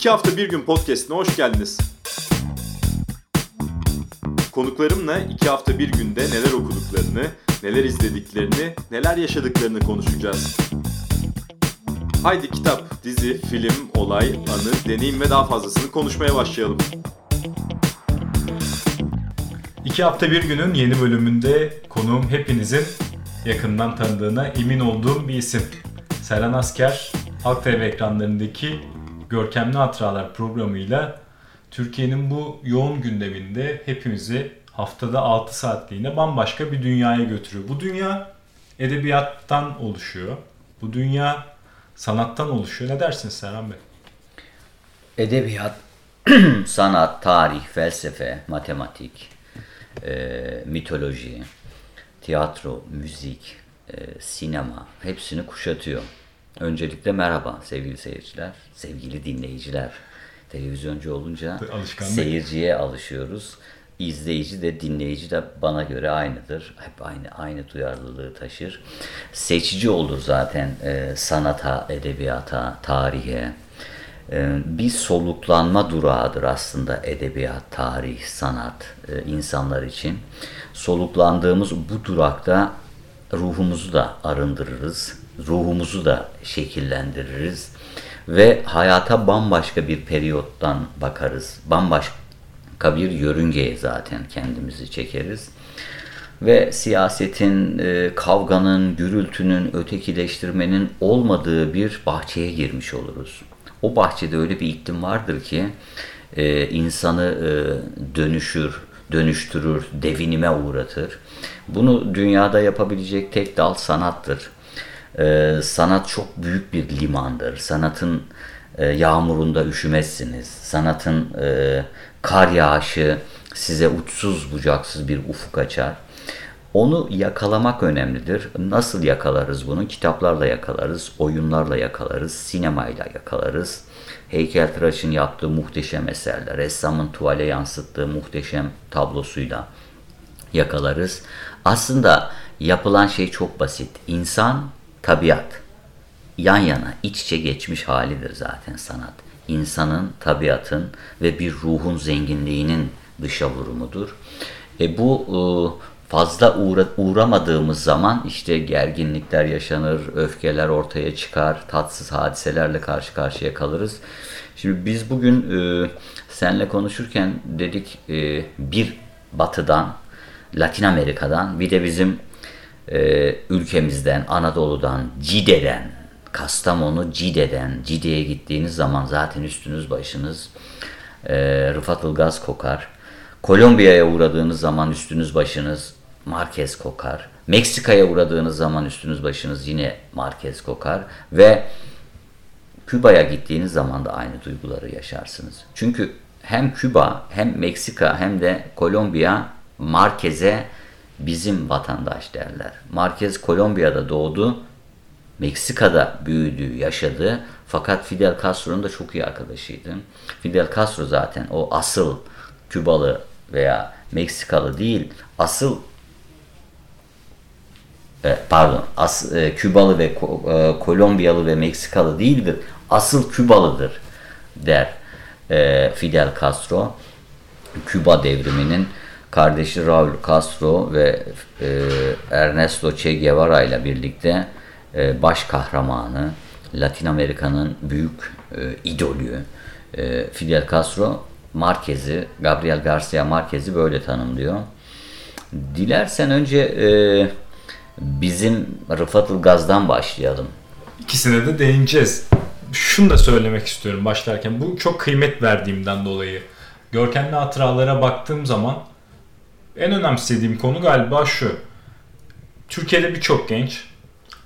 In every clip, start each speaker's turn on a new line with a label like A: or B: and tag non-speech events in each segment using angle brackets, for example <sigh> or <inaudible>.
A: İki hafta bir gün podcastine hoş geldiniz. Konuklarımla iki hafta bir günde neler okuduklarını, neler izlediklerini, neler yaşadıklarını konuşacağız. Haydi kitap, dizi, film, olay, anı, deneyim ve daha fazlasını konuşmaya başlayalım. İki hafta bir günün yeni bölümünde konuğum hepinizin yakından tanıdığına emin olduğum bir isim. Seren Asker, Halk TV ekranlarındaki Görkemli Hatıralar programıyla Türkiye'nin bu yoğun gündeminde hepimizi haftada 6 saatliğine bambaşka bir dünyaya götürüyor. Bu dünya edebiyattan oluşuyor. Bu dünya sanattan oluşuyor. Ne dersiniz Serhan Bey?
B: Edebiyat, <clears throat> sanat, tarih, felsefe, matematik, e, mitoloji, tiyatro, müzik, e, sinema hepsini kuşatıyor. Öncelikle merhaba sevgili seyirciler, sevgili dinleyiciler. Televizyoncu olunca
A: Alışkanlık.
B: seyirciye alışıyoruz. İzleyici de dinleyici de bana göre aynıdır. Hep aynı aynı duyarlılığı taşır. Seçici olur zaten e, sanata, edebiyata, tarihe. E, bir soluklanma durağıdır aslında edebiyat, tarih, sanat e, insanlar için. Soluklandığımız bu durakta ruhumuzu da arındırırız, ruhumuzu da şekillendiririz ve hayata bambaşka bir periyottan bakarız. Bambaşka bir yörüngeye zaten kendimizi çekeriz. Ve siyasetin, e, kavganın, gürültünün, ötekileştirmenin olmadığı bir bahçeye girmiş oluruz. O bahçede öyle bir iklim vardır ki e, insanı e, dönüşür, dönüştürür, devinime uğratır. Bunu dünyada yapabilecek tek dal sanattır. Ee, sanat çok büyük bir limandır. Sanatın e, yağmurunda üşümezsiniz. Sanatın e, kar yağışı size uçsuz bucaksız bir ufuk açar. Onu yakalamak önemlidir. Nasıl yakalarız bunu? Kitaplarla yakalarız, oyunlarla yakalarız, sinemayla yakalarız. Heykeltıraşın yaptığı muhteşem eserler, ressamın tuvale yansıttığı muhteşem tablosuyla yakalarız. Aslında yapılan şey çok basit. İnsan, tabiat yan yana iç içe geçmiş halidir zaten sanat. İnsanın, tabiatın ve bir ruhun zenginliğinin dışa vurumudur. E bu e, fazla uğra uğramadığımız zaman işte gerginlikler yaşanır, öfkeler ortaya çıkar, tatsız hadiselerle karşı karşıya kalırız. Şimdi biz bugün e, senle konuşurken dedik e, bir batıdan, Latin Amerika'dan bir de bizim e, ülkemizden, Anadolu'dan, Cide'den, Kastamonu Cide'den, Cide'ye gittiğiniz zaman zaten üstünüz başınız e, Rıfat Ilgaz kokar. Kolombiya'ya uğradığınız zaman üstünüz başınız Marquez kokar. Meksika'ya uğradığınız zaman üstünüz başınız yine Marquez kokar. Ve Küba'ya gittiğiniz zaman da aynı duyguları yaşarsınız. Çünkü hem Küba hem Meksika hem de Kolombiya Marquez'e bizim vatandaş derler. Marquez Kolombiya'da doğdu, Meksika'da büyüdü, yaşadı. Fakat Fidel Castro'nun da çok iyi arkadaşıydı. Fidel Castro zaten o asıl Kübalı veya Meksikalı değil, asıl e, pardon, as, e, Kübalı ve e, Kolombiyalı ve Meksikalı değildir. Asıl Kübalıdır der Fidel Castro. Küba devriminin kardeşi Raul Castro ve Ernesto Che Guevara ile birlikte baş kahramanı, Latin Amerika'nın büyük idolü Fidel Castro Marquez'i, Gabriel Garcia Marquez'i böyle tanımlıyor. Dilersen önce e, bizim Rıfat Ilgaz'dan başlayalım.
A: İkisine de değineceğiz. Şunu da söylemek istiyorum başlarken. Bu çok kıymet verdiğimden dolayı. Görkemli hatıralara baktığım zaman en önemsediğim konu galiba şu. Türkiye'de birçok genç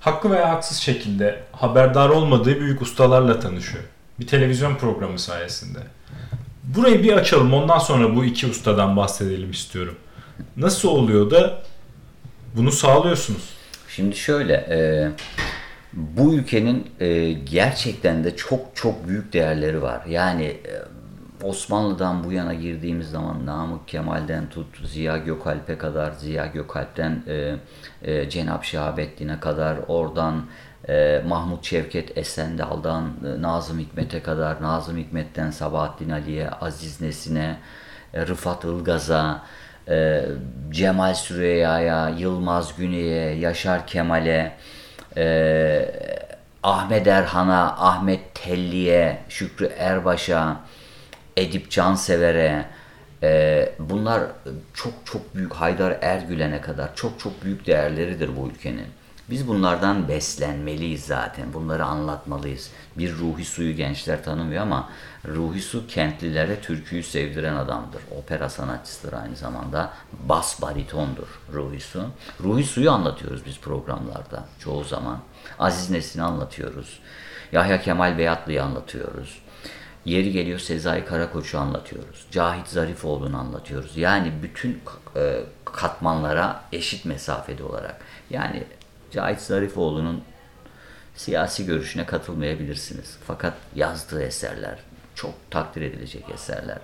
A: haklı veya haksız şekilde haberdar olmadığı büyük ustalarla tanışıyor. Bir televizyon programı sayesinde. Burayı bir açalım ondan sonra bu iki ustadan bahsedelim istiyorum. Nasıl oluyor da bunu sağlıyorsunuz?
B: Şimdi şöyle, e, bu ülkenin e, gerçekten de çok çok büyük değerleri var. Yani e, Osmanlı'dan bu yana girdiğimiz zaman Namık Kemal'den tut Ziya Gökalp'e kadar, Ziya Gökalp'ten e, e, Cenab-ı Şahabettin'e kadar, oradan e, Mahmut Şevket Esendal'dan e, Nazım Hikmet'e kadar, Nazım Hikmet'ten Sabahattin Ali'ye, Aziz Nesin'e, e, Rıfat Ilgaz'a, e, Cemal Süreyya'ya, Yılmaz Güney'e, Yaşar Kemal'e, e, Ahmet Erhan'a, Ahmet Telli'ye, Şükrü Erbaş'a, Edip Cansever'e, e, bunlar çok çok büyük Haydar Ergülen'e kadar çok çok büyük değerleridir bu ülkenin. Biz bunlardan beslenmeliyiz zaten. Bunları anlatmalıyız. Bir ruhi suyu gençler tanımıyor ama ruhi su kentlilere türküyü sevdiren adamdır. Opera sanatçısıdır aynı zamanda. Bas baritondur ruhi su. Ruhi suyu anlatıyoruz biz programlarda çoğu zaman. Aziz Nesin'i anlatıyoruz. Yahya Kemal Beyatlı'yı anlatıyoruz. Yeri geliyor Sezai Karakoç'u anlatıyoruz. Cahit Zarifoğlu'nu anlatıyoruz. Yani bütün e, katmanlara eşit mesafede olarak. Yani Cahit Zarifoğlu'nun siyasi görüşüne katılmayabilirsiniz. Fakat yazdığı eserler çok takdir edilecek eserler.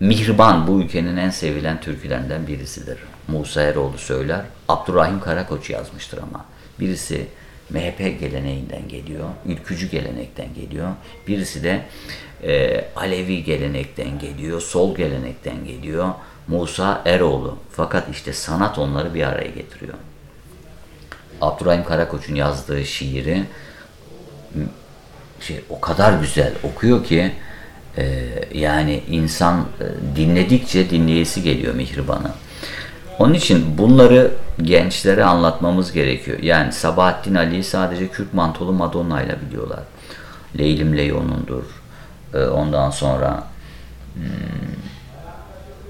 B: Mihriban bu ülkenin en sevilen türkülerinden birisidir. Musa Eroğlu söyler. Abdurrahim Karakoç yazmıştır ama. Birisi MHP geleneğinden geliyor, ülkücü gelenekten geliyor. Birisi de e, Alevi gelenekten geliyor, sol gelenekten geliyor. Musa Eroğlu. Fakat işte sanat onları bir araya getiriyor. Abdurrahim Karakoç'un yazdığı şiiri şey o kadar güzel okuyor ki e, yani insan e, dinledikçe dinleyesi geliyor Mihriban'ı. Onun için bunları gençlere anlatmamız gerekiyor. Yani Sabahattin Ali'yi sadece Kürt mantolu Madonna ile biliyorlar. Leylim Leyon'undur. E, ondan sonra hmm,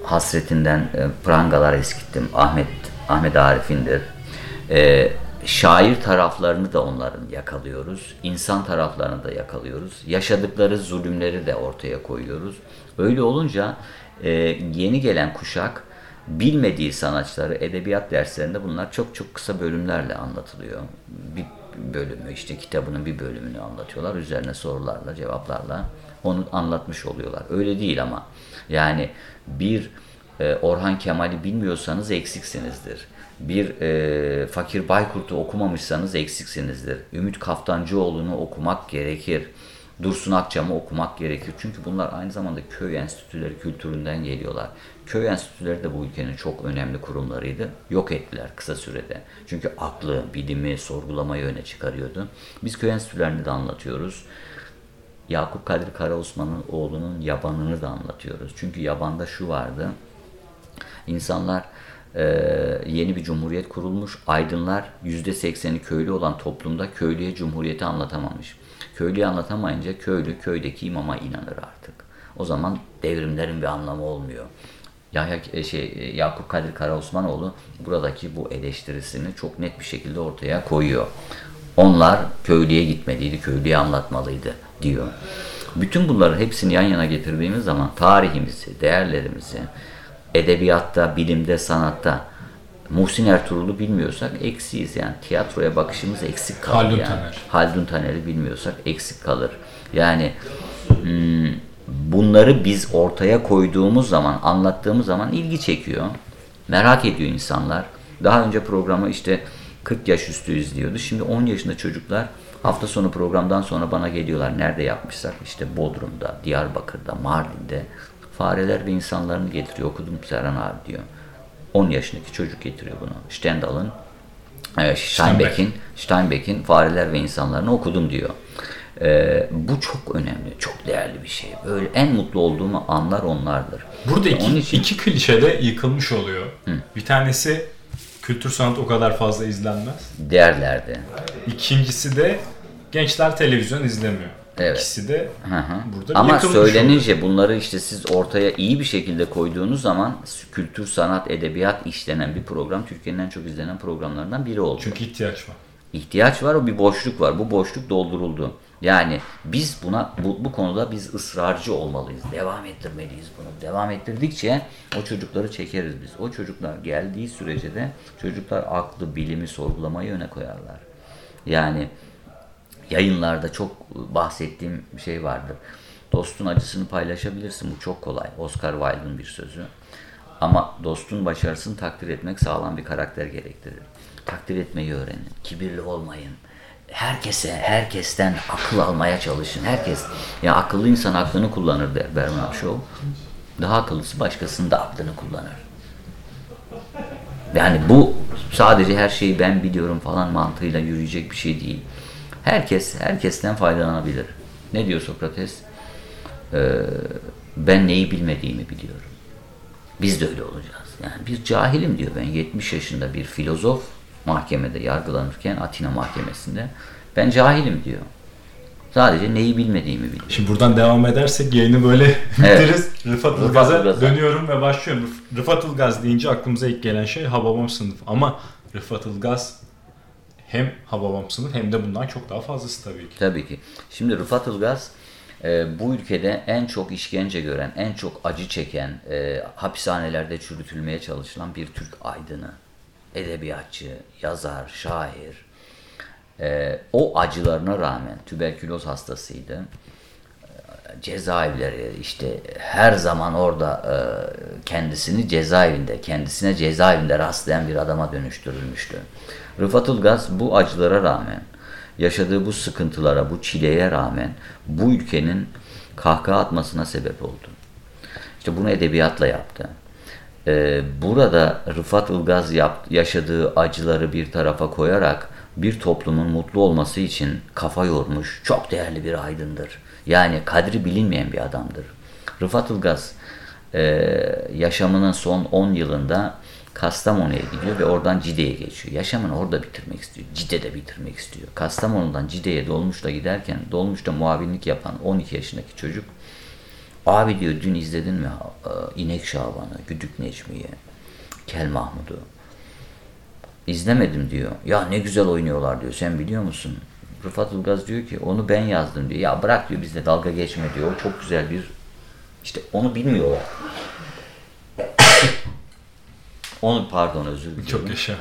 B: hasretinden e, prangalar eskittim. Ahmet Ahmet Arif'indir. E, şair taraflarını da onların yakalıyoruz. İnsan taraflarını da yakalıyoruz. Yaşadıkları zulümleri de ortaya koyuyoruz. Öyle olunca e, yeni gelen kuşak bilmediği sanatçıları edebiyat derslerinde bunlar çok çok kısa bölümlerle anlatılıyor. Bir bölümü işte kitabının bir bölümünü anlatıyorlar. Üzerine sorularla, cevaplarla onu anlatmış oluyorlar. Öyle değil ama yani bir e, Orhan Kemal'i bilmiyorsanız eksiksinizdir bir e, Fakir Baykurt'u okumamışsanız eksiksinizdir. Ümit Kaftancıoğlu'nu okumak gerekir. Dursun Akçam'ı okumak gerekir. Çünkü bunlar aynı zamanda köy enstitüleri kültüründen geliyorlar. Köy enstitüleri de bu ülkenin çok önemli kurumlarıydı. Yok ettiler kısa sürede. Çünkü aklı, bilimi, sorgulamayı öne çıkarıyordu. Biz köy enstitülerini de anlatıyoruz. Yakup Kadri Karaosman'ın oğlunun yabanını da anlatıyoruz. Çünkü yabanda şu vardı. İnsanlar e, yeni bir cumhuriyet kurulmuş. Aydınlar %80'i köylü olan toplumda köylüye cumhuriyeti anlatamamış. Köylüye anlatamayınca köylü köydeki imama inanır artık. O zaman devrimlerin bir anlamı olmuyor. Yahya e, şey e, Yakup Kadir Karaosmanoğlu buradaki bu eleştirisini çok net bir şekilde ortaya koyuyor. Onlar köylüye gitmeliydi, köylüye anlatmalıydı diyor. Bütün bunları hepsini yan yana getirdiğimiz zaman tarihimizi, değerlerimizi, edebiyatta, bilimde, sanatta Muhsin Ertuğrul'u bilmiyorsak eksiyiz yani tiyatroya bakışımız eksik kalır
A: Haldun
B: yani.
A: Taner.
B: Haldun Taner'i bilmiyorsak eksik kalır. Yani hmm, bunları biz ortaya koyduğumuz zaman, anlattığımız zaman ilgi çekiyor. Merak ediyor insanlar. Daha önce programı işte 40 yaş üstü izliyordu. Şimdi 10 yaşında çocuklar hafta sonu programdan sonra bana geliyorlar. Nerede yapmışsak işte Bodrum'da, Diyarbakır'da, Mardin'de fareler ve insanlarını getiriyor. Okudum Serhan abi diyor. 10 yaşındaki çocuk getiriyor bunu. Stendhal'ın e, Steinbeck'in Steinbeck'in fareler ve insanlarını okudum diyor. E, bu çok önemli, çok değerli bir şey. Böyle en mutlu olduğumu anlar onlardır.
A: Burada iki,
B: için
A: iki klişe de yıkılmış oluyor. Bir tanesi kültür sanat o kadar fazla izlenmez.
B: değerlerde.
A: İkincisi de gençler televizyon izlemiyor.
B: Evet.
A: İkisi de
B: Hı hı.
A: burada
B: Ama
A: yıkılmış oluyor.
B: söylenince bunları işte siz ortaya iyi bir şekilde koyduğunuz zaman kültür, sanat, edebiyat işlenen bir program Türkiye'nin en çok izlenen programlarından biri oldu.
A: Çünkü ihtiyaç var.
B: ihtiyaç var, o bir boşluk var. Bu boşluk dolduruldu. Yani biz buna bu, bu konuda biz ısrarcı olmalıyız. Devam ettirmeliyiz bunu. Devam ettirdikçe o çocukları çekeriz biz. O çocuklar geldiği sürece de çocuklar aklı, bilimi sorgulamayı öne koyarlar. Yani yayınlarda çok bahsettiğim bir şey vardır. Dostun acısını paylaşabilirsin. Bu çok kolay. Oscar Wilde'ın bir sözü. Ama dostun başarısını takdir etmek sağlam bir karakter gerektirir. Takdir etmeyi öğrenin. Kibirli olmayın. Herkese, herkesten akıl almaya çalışın. Herkes, ya akıllı insan aklını kullanır der Bernard Shaw. Daha akıllısı başkasının da aklını kullanır. Yani bu sadece her şeyi ben biliyorum falan mantığıyla yürüyecek bir şey değil. Herkes, herkesten faydalanabilir. Ne diyor Sokrates? Ee, ben neyi bilmediğimi biliyorum. Biz de öyle olacağız. Yani bir cahilim diyor ben 70 yaşında bir filozof mahkemede yargılanırken Atina mahkemesinde ben cahilim diyor. Sadece neyi bilmediğimi biliyorum.
A: Şimdi buradan devam edersek yayını böyle
B: Evet. <laughs>
A: bitiririz. Rıfat Ilgaz'a dönüyorum ve başlıyorum. Rıf- Rıfat Ilgaz deyince aklımıza ilk gelen şey Hababam sınıf. Ama Rıfat Ilgaz hem Hababam sınıf hem de bundan çok daha fazlası tabii ki.
B: Tabii ki. Şimdi Rıfat Ilgaz e, bu ülkede en çok işkence gören, en çok acı çeken, e, hapishanelerde çürütülmeye çalışılan bir Türk aydını, edebiyatçı, yazar, şair. E, o acılarına rağmen tüberküloz hastasıydı. E, Cezaevleri işte her zaman orada e, kendisini cezaevinde, kendisine cezaevinde rastlayan bir adama dönüştürülmüştü. Rıfat Ilgaz bu acılara rağmen yaşadığı bu sıkıntılara, bu çileye rağmen bu ülkenin kahkaha atmasına sebep oldu. İşte bunu edebiyatla yaptı. Ee, burada Rıfat Ilgaz yap, yaşadığı acıları bir tarafa koyarak bir toplumun mutlu olması için kafa yormuş çok değerli bir aydındır. Yani kadri bilinmeyen bir adamdır. Rıfat Ilgaz e, yaşamının son 10 yılında Kastamonu'ya gidiyor ve oradan Cide'ye geçiyor. Yaşamını orada bitirmek istiyor. Cide'de bitirmek istiyor. Kastamonu'dan Cide'ye dolmuşla giderken dolmuşta muavinlik yapan 12 yaşındaki çocuk abi diyor dün izledin mi e, İnek Şaban'ı, Güdük Necmi'yi, Kel Mahmud'u? İzlemedim diyor. Ya ne güzel oynuyorlar diyor. Sen biliyor musun? Rıfat Ilgaz diyor ki onu ben yazdım diyor. Ya bırak diyor bizle dalga geçme diyor. O çok güzel bir işte onu bilmiyorlar. <coughs> onu pardon özür dilerim.
A: Çok yaşa.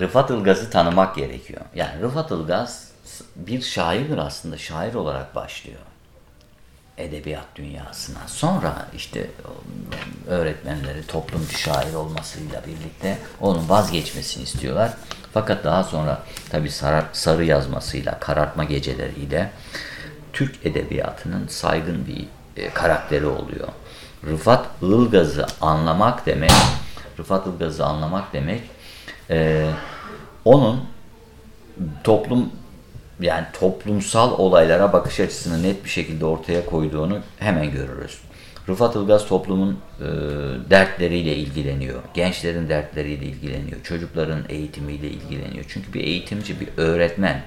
B: Rıfat Ilgaz'ı tanımak gerekiyor. Yani Rıfat Ilgaz bir şairdir aslında. Şair olarak başlıyor. Edebiyat dünyasına. Sonra işte öğretmenleri toplumcu şair olmasıyla birlikte onun vazgeçmesini istiyorlar. Fakat daha sonra tabi sarı yazmasıyla, karartma geceleriyle Türk edebiyatının saygın bir e, karakteri oluyor. Rıfat Ilgaz'ı anlamak demek, Rıfat Ilgaz'ı anlamak demek, e, onun toplum yani toplumsal olaylara bakış açısını net bir şekilde ortaya koyduğunu hemen görürüz. Rıfat Ilgaz toplumun e, dertleriyle ilgileniyor. Gençlerin dertleriyle ilgileniyor. Çocukların eğitimiyle ilgileniyor. Çünkü bir eğitimci, bir öğretmen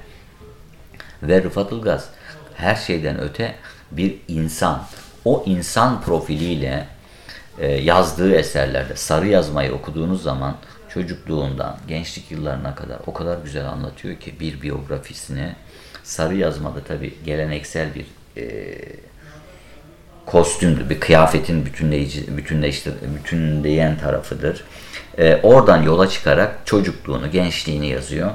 B: ve Rıfat Ilgaz her şeyden öte bir insan. O insan profiliyle e, yazdığı eserlerde sarı yazmayı okuduğunuz zaman çocukluğundan gençlik yıllarına kadar o kadar güzel anlatıyor ki bir biyografisini sarı yazmada tabi geleneksel bir e, kostümdür, bir kıyafetin bütünleyici, bütünleyen tarafıdır. E, oradan yola çıkarak çocukluğunu, gençliğini yazıyor.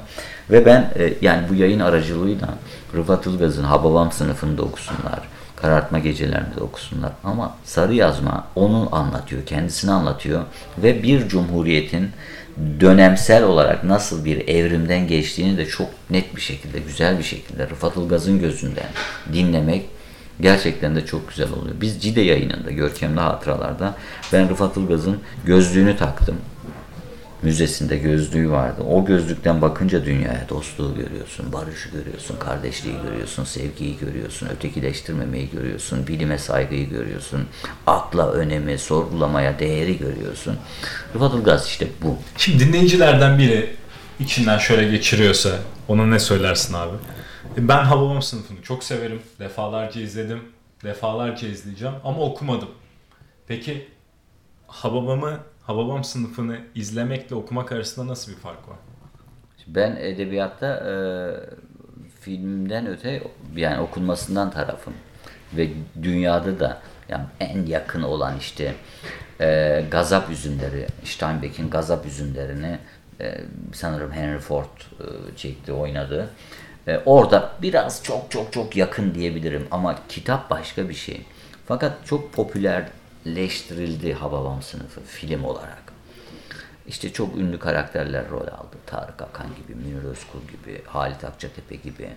B: Ve ben e, yani bu yayın aracılığıyla Rıfat Ilgaz'ın Hababam sınıfında okusunlar, karartma gecelerinde okusunlar. Ama sarı yazma onu anlatıyor, kendisini anlatıyor ve bir cumhuriyetin dönemsel olarak nasıl bir evrimden geçtiğini de çok net bir şekilde, güzel bir şekilde Rıfat Ilgaz'ın gözünden dinlemek gerçekten de çok güzel oluyor. Biz Cide yayınında, Görkemli Hatıralar'da ben Rıfat Ilgaz'ın gözlüğünü taktım. Müzesinde gözlüğü vardı. O gözlükten bakınca dünyaya dostluğu görüyorsun, barışı görüyorsun, kardeşliği görüyorsun, sevgiyi görüyorsun, ötekileştirmemeyi görüyorsun, bilime saygıyı görüyorsun, akla önemi, sorgulamaya değeri görüyorsun. Rıfat Ilgaz işte bu.
A: Şimdi dinleyicilerden biri içinden şöyle geçiriyorsa ona ne söylersin abi? Ben Hababam sınıfını çok severim. Defalarca izledim. Defalarca izleyeceğim ama okumadım. Peki Hababam'ı, Hababam sınıfını izlemekle okumak arasında nasıl bir fark var?
B: Ben edebiyatta e, filmden öte yani okunmasından tarafım. Ve dünyada da yani en yakın olan işte e, Gazap Üzümleri, Steinbeck'in Gazap Üzümlerini e, sanırım Henry Ford e, çekti, oynadı. E, orada biraz çok çok çok yakın diyebilirim ama kitap başka bir şey. Fakat çok popülerleştirildi Hababam sınıfı film olarak. işte çok ünlü karakterler rol aldı. Tarık Akan gibi, Münir Özkul gibi, Halit Akçatepe gibi.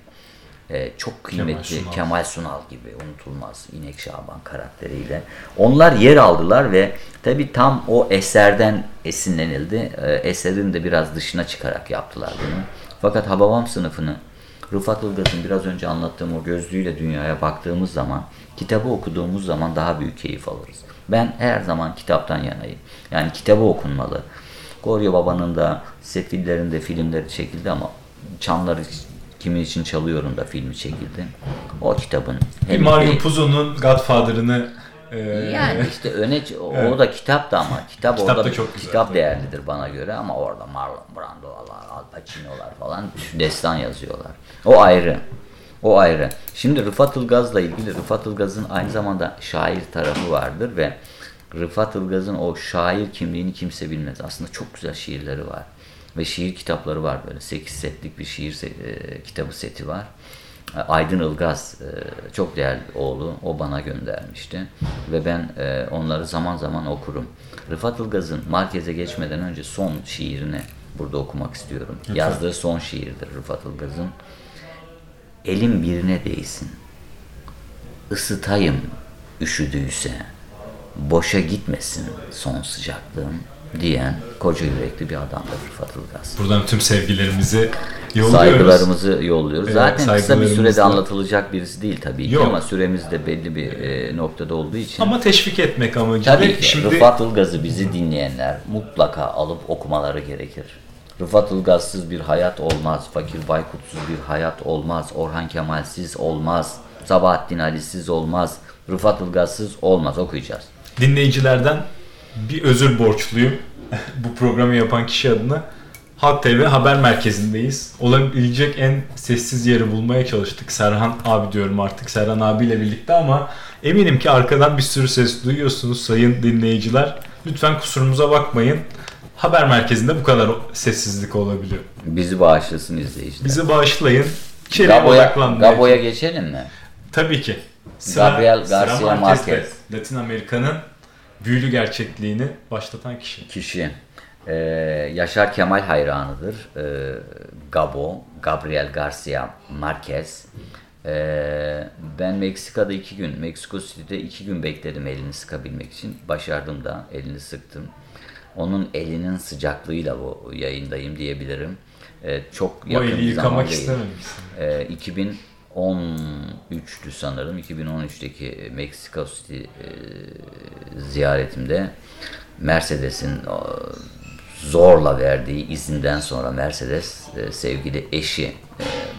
B: Ee, çok kıymetli
A: Sunal.
B: Kemal Sunal gibi unutulmaz İnek Şaban karakteriyle. Onlar yer aldılar ve tabi tam o eserden esinlenildi. Ee, eserin de biraz dışına çıkarak yaptılar bunu. Fakat Hababam sınıfını Rıfat Ilgaz'ın biraz önce anlattığım o gözlüğüyle dünyaya baktığımız zaman, kitabı okuduğumuz zaman daha büyük keyif alırız. Ben her zaman kitaptan yanayım. Yani kitabı okunmalı. Goryo Baba'nın da Sefillerin de filmleri çekildi ama Çanları kimin için çalıyorum da filmi çekildi. O kitabın hem
A: Mario
B: bir-
A: Puzo'nun Godfather'ını e,
B: yani işte öne o, o da kitap da ama kitap,
A: Kitap
B: orada
A: da çok güzel,
B: kitap
A: tabii.
B: değerlidir bana göre ama orada Marlon Brando'lar, Al Pacino'lar falan destan yazıyorlar. O ayrı. O ayrı. Şimdi Rıfat Ilgaz'la ilgili Rıfat Ilgaz'ın aynı zamanda şair tarafı vardır ve Rıfat Ilgaz'ın o şair kimliğini kimse bilmez. Aslında çok güzel şiirleri var. Ve şiir kitapları var böyle. 8 setlik bir şiir se- e, kitabı seti var. Aydın Ilgaz e, çok değerli oğlu. O bana göndermişti. Ve ben e, onları zaman zaman okurum. Rıfat Ilgaz'ın Markez'e geçmeden önce son şiirini burada okumak istiyorum. Yazdığı son şiirdir Rıfat Ilgaz'ın. Elim birine değsin. Isıtayım üşüdüyse. Boşa gitmesin son sıcaklığım diyen koca yürekli bir adamdır Rıfat Ilgaz.
A: buradan tüm sevgilerimizi yolluyoruz.
B: Saygılarımızı yolluyoruz.
A: Evet,
B: Zaten kısa bir sürede anlatılacak birisi değil tabii ki
A: Yok.
B: ama süremiz de belli bir e, noktada olduğu için.
A: Ama teşvik etmek amacıyla
B: tabii ki
A: şimdi
B: Rıfat Ilgaz'ı bizi dinleyenler mutlaka alıp okumaları gerekir. Rıfat Ilgaz'sız bir hayat olmaz. Fakir Baykutsuz bir hayat olmaz. Orhan Kemal'siz olmaz. Sabahattin Ali'siz olmaz. Rıfat Ilgaz'sız olmaz. Okuyacağız.
A: dinleyicilerden bir özür borçluyum. <laughs> Bu programı yapan kişi adına Halk TV haber merkezindeyiz. Olabilecek en sessiz yeri bulmaya çalıştık. Serhan abi diyorum artık Serhan abiyle birlikte ama eminim ki arkadan bir sürü ses duyuyorsunuz sayın dinleyiciler. Lütfen kusurumuza bakmayın. Haber merkezinde bu kadar sessizlik olabiliyor.
B: Bizi bağışlasın izleyiciler.
A: Bizi bağışlayın. İçeriye
B: Gabo'ya, Gabo'ya geçelim mi?
A: Tabii ki.
B: Gabriel Garcia
A: Marquez'de
B: Marquez.
A: Latin Amerika'nın büyülü gerçekliğini başlatan kişi.
B: kişi e, Yaşar Kemal hayranıdır. E, Gabo, Gabriel Garcia Marquez. E, ben Meksika'da iki gün, Meksiko City'de iki gün bekledim elini sıkabilmek için. Başardım da, elini sıktım. Onun elinin sıcaklığıyla bu yayındayım diyebilirim. E, çok
A: O
B: yakın
A: eli
B: bir zaman
A: yıkamak istememişsin.
B: Ee, 2013'tü sanırım. 2013'teki Meksika City e, ziyaretimde Mercedes'in e, zorla verdiği izinden sonra Mercedes e, sevgili eşi e,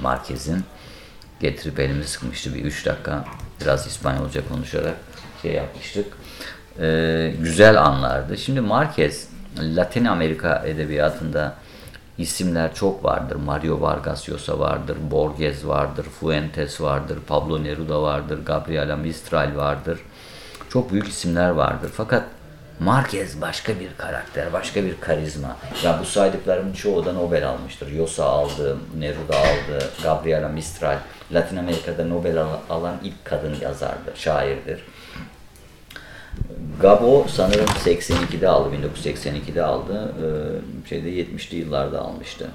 B: Marquez'in getirip elimi sıkmıştı bir 3 dakika. Biraz İspanyolca konuşarak şey yapmıştık. E, güzel anlardı. Şimdi Marquez Latin Amerika edebiyatında isimler çok vardır. Mario Vargas Llosa vardır, Borges vardır, Fuentes vardır, Pablo Neruda vardır, Gabriela Mistral vardır. Çok büyük isimler vardır. Fakat Marquez başka bir karakter, başka bir karizma. Ya bu saydıklarımın çoğu da Nobel almıştır. Yosa aldı, Neruda aldı, Gabriela Mistral. Latin Amerika'da Nobel al- alan ilk kadın yazardır, şairdir. Gabo sanırım 82'de aldı, 1982'de aldı. Ee, şeyde 70'li yıllarda almıştı.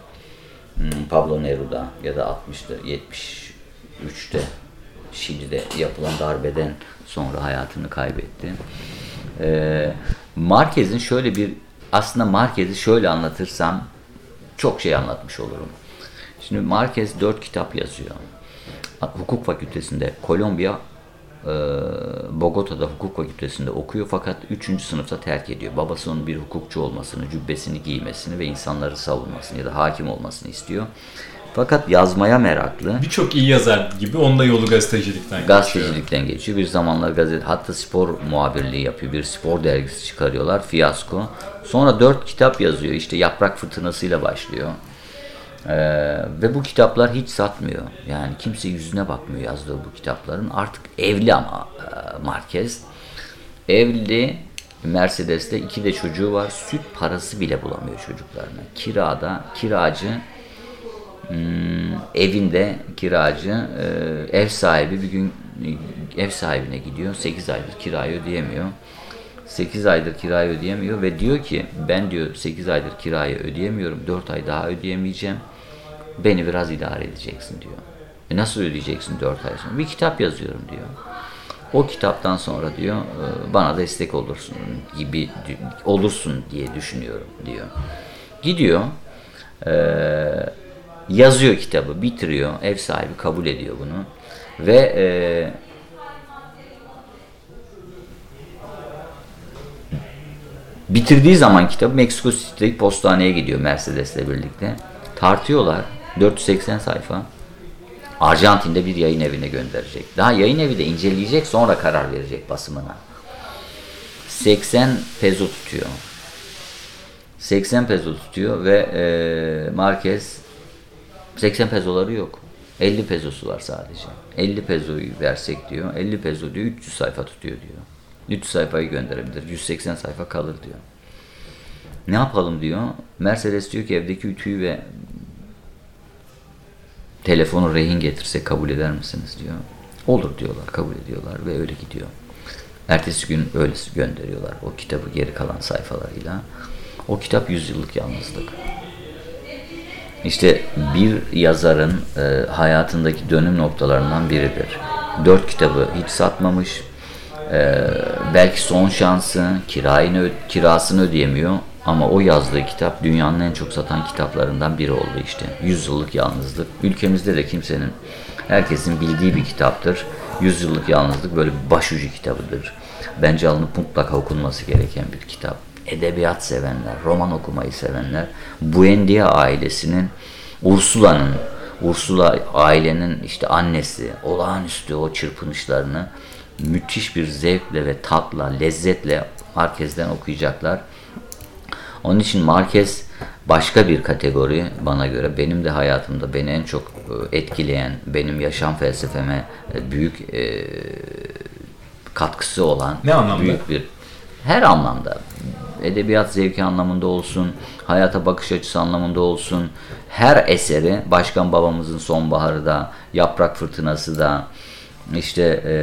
B: Hmm, Pablo Neruda ya da 60'tı, 73'te Şili'de yapılan darbeden sonra hayatını kaybetti. Ee, Marquez'in şöyle bir aslında Marquez'i şöyle anlatırsam çok şey anlatmış olurum. Şimdi Marquez dört kitap yazıyor. Hukuk fakültesinde Kolombiya Bogota'da hukuk fakültesinde okuyor fakat 3. sınıfta terk ediyor. Babası onun bir hukukçu olmasını, cübbesini giymesini ve insanları savunmasını ya da hakim olmasını istiyor. Fakat yazmaya meraklı.
A: Birçok iyi yazar gibi onda yolu gazetecilikten geçiyor.
B: Gazetecilikten geçiyor. Bir zamanlar gazete, hatta spor muhabirliği yapıyor. Bir spor dergisi çıkarıyorlar. Fiyasko. Sonra dört kitap yazıyor. İşte Yaprak Fırtınası'yla başlıyor. Ee, ve bu kitaplar hiç satmıyor. Yani kimse yüzüne bakmıyor yazdığı bu kitapların. Artık evli ama e, Marquez. Evli Mercedes'te iki de çocuğu var. Süt parası bile bulamıyor çocuklarına. Kirada, kiracı Hmm, evinde kiracı e, ev sahibi bir gün ev sahibine gidiyor 8 aydır kirayı ödeyemiyor 8 aydır kirayı ödeyemiyor ve diyor ki ben diyor 8 aydır kirayı ödeyemiyorum. 4 ay daha ödeyemeyeceğim. Beni biraz idare edeceksin diyor. E nasıl ödeyeceksin 4 ay sonra? Bir kitap yazıyorum diyor. O kitaptan sonra diyor e, bana destek olursun gibi olursun diye düşünüyorum diyor. Gidiyor e, yazıyor kitabı bitiriyor ev sahibi kabul ediyor bunu ve e, bitirdiği zaman kitabı Meksiko City'deki postaneye gidiyor Mercedes'le birlikte tartıyorlar 480 sayfa Arjantin'de bir yayın evine gönderecek. Daha yayın evi de inceleyecek sonra karar verecek basımına. 80 peso tutuyor. 80 peso tutuyor ve e, Marquez 80 pezoları yok. 50 pezosu var sadece. 50 pezoyu versek diyor. 50 pezo diyor 300 sayfa tutuyor diyor. 300 sayfayı gönderebilir. 180 sayfa kalır diyor. Ne yapalım diyor. Mercedes diyor ki evdeki ütüyü ve telefonu rehin getirse kabul eder misiniz diyor. Olur diyorlar, kabul ediyorlar ve öyle gidiyor. Ertesi gün öyle gönderiyorlar o kitabı geri kalan sayfalarıyla. O kitap Yüzyıllık Yalnızlık. İşte bir yazarın e, hayatındaki dönüm noktalarından biridir. Dört kitabı hiç satmamış. E, belki son şansı, kirayını, kirasını ödeyemiyor ama o yazdığı kitap dünyanın en çok satan kitaplarından biri oldu işte. Yüzyıllık Yalnızlık. Ülkemizde de kimsenin, herkesin bildiği bir kitaptır. Yüzyıllık Yalnızlık böyle bir başucu kitabıdır. Bence alınıp mutlaka okunması gereken bir kitap. Edebiyat sevenler, roman okumayı sevenler, Buendia ailesinin, Ursula'nın, Ursula ailenin işte annesi, olağanüstü o çırpınışlarını müthiş bir zevkle ve tatla, lezzetle Marquez'den okuyacaklar. Onun için Marquez başka bir kategori bana göre. Benim de hayatımda beni en çok e, etkileyen, benim yaşam felsefeme e, büyük e, katkısı olan
A: ne anlamda?
B: büyük bir her anlamda edebiyat zevki anlamında olsun, hayata bakış açısı anlamında olsun, her eseri Başkan Babamızın Sonbaharı da, Yaprak Fırtınası da, işte e,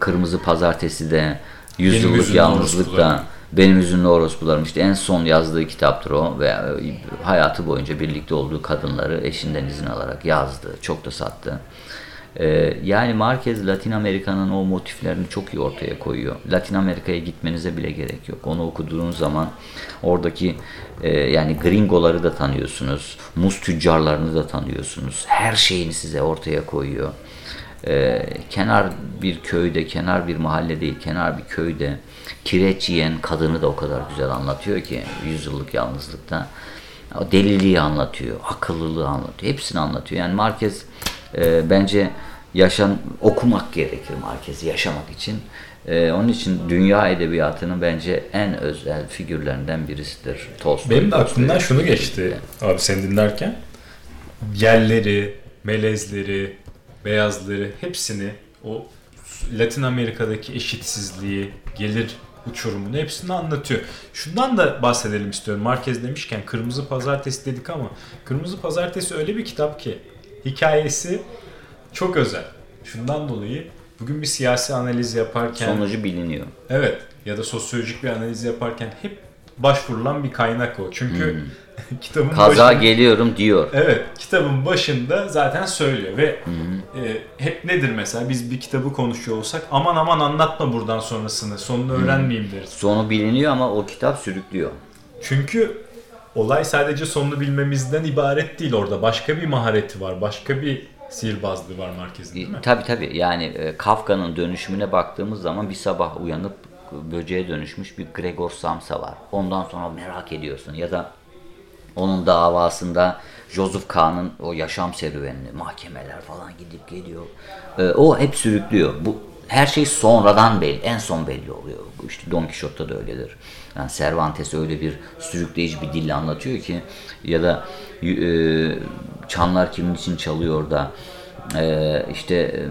B: Kırmızı Pazartesi de, Yüzyıllık Yalnızlık da, benim Üzünlü Orospularım işte en son yazdığı kitaptır o ve e, hayatı boyunca birlikte olduğu kadınları eşinden izin alarak yazdı. Çok da sattı. Ee, yani Marquez Latin Amerika'nın o motiflerini çok iyi ortaya koyuyor. Latin Amerika'ya gitmenize bile gerek yok. Onu okuduğunuz zaman oradaki e, yani gringoları da tanıyorsunuz. Muz tüccarlarını da tanıyorsunuz. Her şeyini size ortaya koyuyor. Ee, kenar bir köyde, kenar bir mahalle değil, kenar bir köyde kireç yiyen kadını da o kadar güzel anlatıyor ki yüzyıllık yalnızlıkta. O deliliği anlatıyor, akıllılığı anlatıyor, hepsini anlatıyor. Yani Marquez e, bence yaşam okumak gerekir Marquez'i yaşamak için. E, onun için dünya edebiyatının bence en özel figürlerinden birisidir
A: Tolstoy. Benim de aklımdan şunu geçti abi sen dinlerken. Yerleri, melezleri, beyazları hepsini o Latin Amerika'daki eşitsizliği, gelir uçurumunu hepsini anlatıyor. Şundan da bahsedelim istiyorum. Marquez demişken Kırmızı Pazartesi dedik ama Kırmızı Pazartesi öyle bir kitap ki hikayesi çok özel. Şundan dolayı bugün bir siyasi analiz yaparken
B: sonucu biliniyor.
A: Evet ya da sosyolojik bir analiz yaparken hep başvurulan bir kaynak o. Çünkü hmm. <laughs>
B: kitabın kaza başında, geliyorum diyor.
A: Evet, kitabın başında zaten söylüyor ve e, hep nedir mesela biz bir kitabı konuşuyor olsak aman aman anlatma buradan sonrasını, sonunu öğrenmeyeyim deriz.
B: Sonu biliniyor ama o kitap sürüklüyor.
A: Çünkü olay sadece sonunu bilmemizden ibaret değil orada. Başka bir mahareti var, başka bir sihirbazlığı var merkezinde değil mi?
B: Tabii tabii. Yani e, Kafka'nın dönüşümüne baktığımız zaman bir sabah uyanıp böceğe dönüşmüş bir Gregor Samsa var. Ondan sonra merak ediyorsun ya da onun davasında Joseph Kahn'ın o yaşam serüvenini, mahkemeler falan gidip geliyor. E, o hep sürüklüyor. Bu her şey sonradan belli, en son belli oluyor. İşte Don Quixote'da da öyledir. Yani Cervantes öyle bir sürükleyici bir dille anlatıyor ki ya da e, çanlar kimin için çalıyor da Ee, işte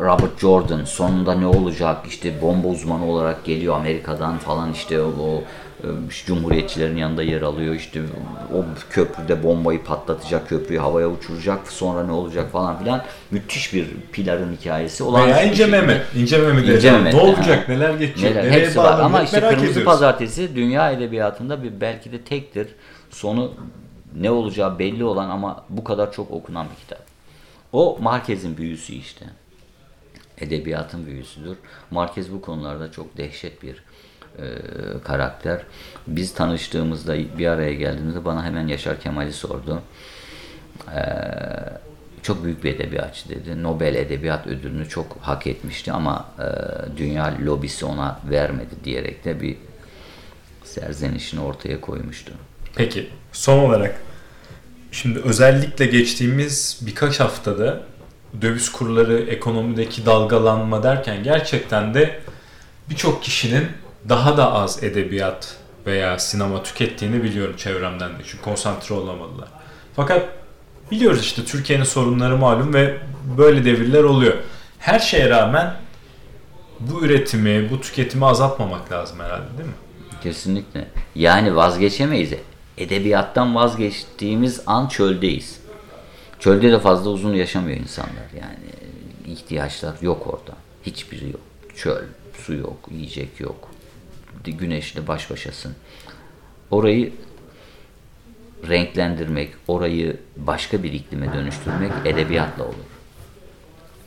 B: Robert Jordan sonunda ne olacak? İşte bomba uzmanı olarak geliyor Amerika'dan falan işte o, o Cumhuriyetçilerin yanında yer alıyor. İşte o köprüde bombayı patlatacak köprüyü havaya uçuracak sonra ne olacak falan filan. Müthiş bir Pilar'ın hikayesi. Olan
A: Veya İnce Mehmet İnce Mehmet
B: İnce Mehmet
A: ne olacak neler geçecek
B: neler,
A: nereye
B: hepsi var. ama işte Kırmızı
A: ediyoruz.
B: Pazartesi dünya edebiyatında bir belki de tektir. Sonu ne olacağı belli olan ama bu kadar çok okunan bir kitap. O Marquez'in büyüsü işte. Edebiyatın büyüsüdür. Marquez bu konularda çok dehşet bir e, karakter. Biz tanıştığımızda bir araya geldiğimizde bana hemen Yaşar Kemal'i sordu. E, çok büyük bir edebiyatçı dedi. Nobel Edebiyat Ödülünü çok hak etmişti ama e, dünya lobisi ona vermedi diyerek de bir serzenişini ortaya koymuştu.
A: Peki son olarak şimdi özellikle geçtiğimiz birkaç haftada döviz kurları, ekonomideki dalgalanma derken gerçekten de birçok kişinin daha da az edebiyat veya sinema tükettiğini biliyorum çevremden de. Çünkü konsantre olamadılar. Fakat biliyoruz işte Türkiye'nin sorunları malum ve böyle devirler oluyor. Her şeye rağmen bu üretimi, bu tüketimi azaltmamak lazım herhalde değil mi?
B: Kesinlikle. Yani vazgeçemeyiz. Edebiyattan vazgeçtiğimiz an çöldeyiz. Çölde de fazla uzun yaşamıyor insanlar. Yani ihtiyaçlar yok orada. Hiçbiri yok. Çöl, su yok, yiyecek yok. Güneşle baş başasın. Orayı renklendirmek, orayı başka bir iklime dönüştürmek edebiyatla olur.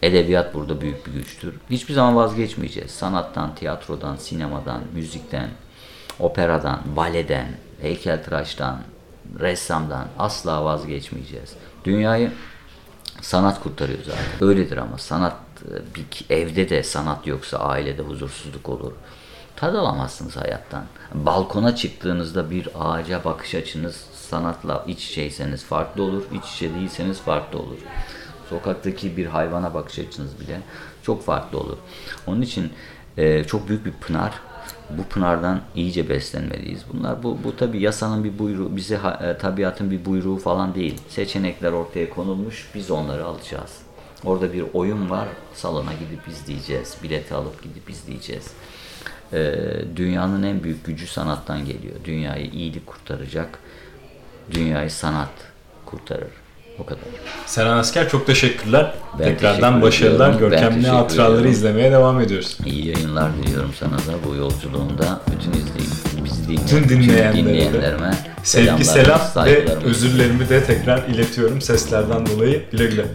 B: Edebiyat burada büyük bir güçtür. Hiçbir zaman vazgeçmeyeceğiz. Sanattan, tiyatrodan, sinemadan, müzikten, operadan, baleden, heykeltıraştan, ressamdan asla vazgeçmeyeceğiz. Dünyayı sanat kurtarıyor zaten. Öyledir ama sanat bir evde de sanat yoksa ailede huzursuzluk olur. Tad alamazsınız hayattan. Balkona çıktığınızda bir ağaca bakış açınız sanatla iç içeyseniz farklı olur, iç içe değilseniz farklı olur. Sokaktaki bir hayvana bakış açınız bile çok farklı olur. Onun için e, çok büyük bir pınar. Bu pınardan iyice beslenmeliyiz. Bunlar bu, bu tabi yasanın bir buyruğu, bize e, tabiatın bir buyruğu falan değil. Seçenekler ortaya konulmuş, biz onları alacağız. Orada bir oyun var, salona gidip izleyeceğiz. Bileti alıp gidip izleyeceğiz. Ee, dünyanın en büyük gücü sanattan geliyor. Dünyayı iyilik kurtaracak. Dünyayı sanat kurtarır. O kadar.
A: Seren Asker çok teşekkürler.
B: Ben
A: Tekrardan
B: teşekkür
A: başarılar.
B: ediyorum.
A: Görkemli hatıraları izlemeye devam ediyoruz.
B: İyi yayınlar diliyorum sana da bu yolculuğunda. Bütün izleyin, bizi dinleyen,
A: Tüm de.
B: dinleyenlerime
A: Sevgi selam ve özürlerimi de tekrar iletiyorum seslerden dolayı. Güle güle.